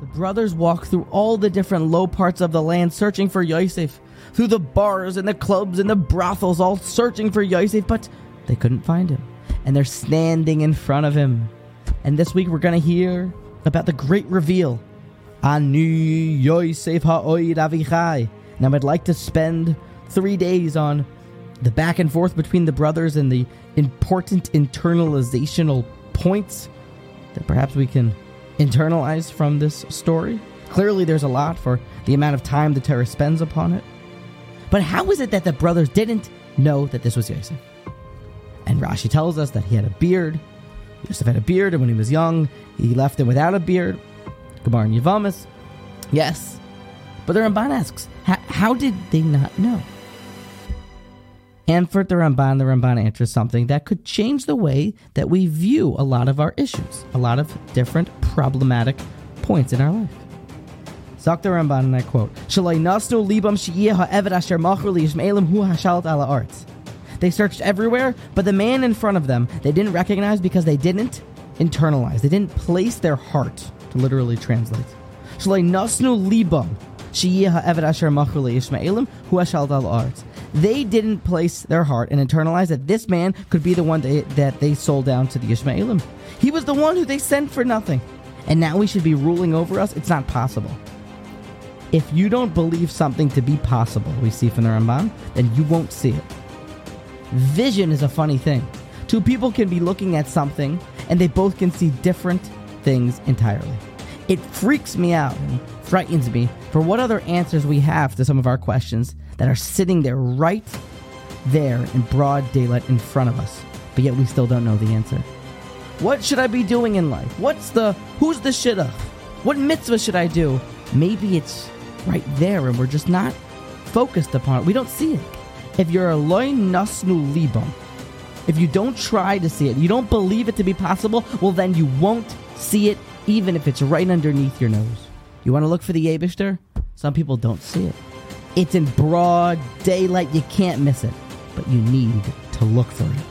The brothers walk through all the different low parts of the land searching for Yosef, through the bars and the clubs and the brothels, all searching for Yosef, but they couldn't find him. And they're standing in front of him. And this week we're going to hear about the great reveal. Ani Yosef ha'oid avichai. Now I'd like to spend three days on the back and forth between the brothers and the important internalizational points that perhaps we can internalize from this story. Clearly, there's a lot for the amount of time the Torah spends upon it. But how is it that the brothers didn't know that this was Yosef? And Rashi tells us that he had a beard. Yosef had a beard, and when he was young, he left him without a beard. Gemara and Yevamos. Yes. But the Ramban asks, how did they not know? And for the Ramban, the Ramban answers something that could change the way that we view a lot of our issues, a lot of different problematic points in our life. Zok the Ramban, and I quote, libam They searched everywhere, but the man in front of them they didn't recognize because they didn't internalize. They didn't place their heart, to literally translate. libam they didn't place their heart and internalize that this man could be the one they, that they sold down to the Ishmaelim. He was the one who they sent for nothing. And now we should be ruling over us? It's not possible. If you don't believe something to be possible, we see from the Ramban, then you won't see it. Vision is a funny thing. Two people can be looking at something and they both can see different things entirely. It freaks me out and frightens me for what other answers we have to some of our questions that are sitting there right there in broad daylight in front of us, but yet we still don't know the answer. What should I be doing in life? What's the who's the shidduch? What mitzvah should I do? Maybe it's right there and we're just not focused upon it. We don't see it. If you're a loy nasnu libam, if you don't try to see it, you don't believe it to be possible, well then you won't see it even if it's right underneath your nose. You want to look for the Abishter? Some people don't see it. It's in broad daylight. You can't miss it, but you need to look for it.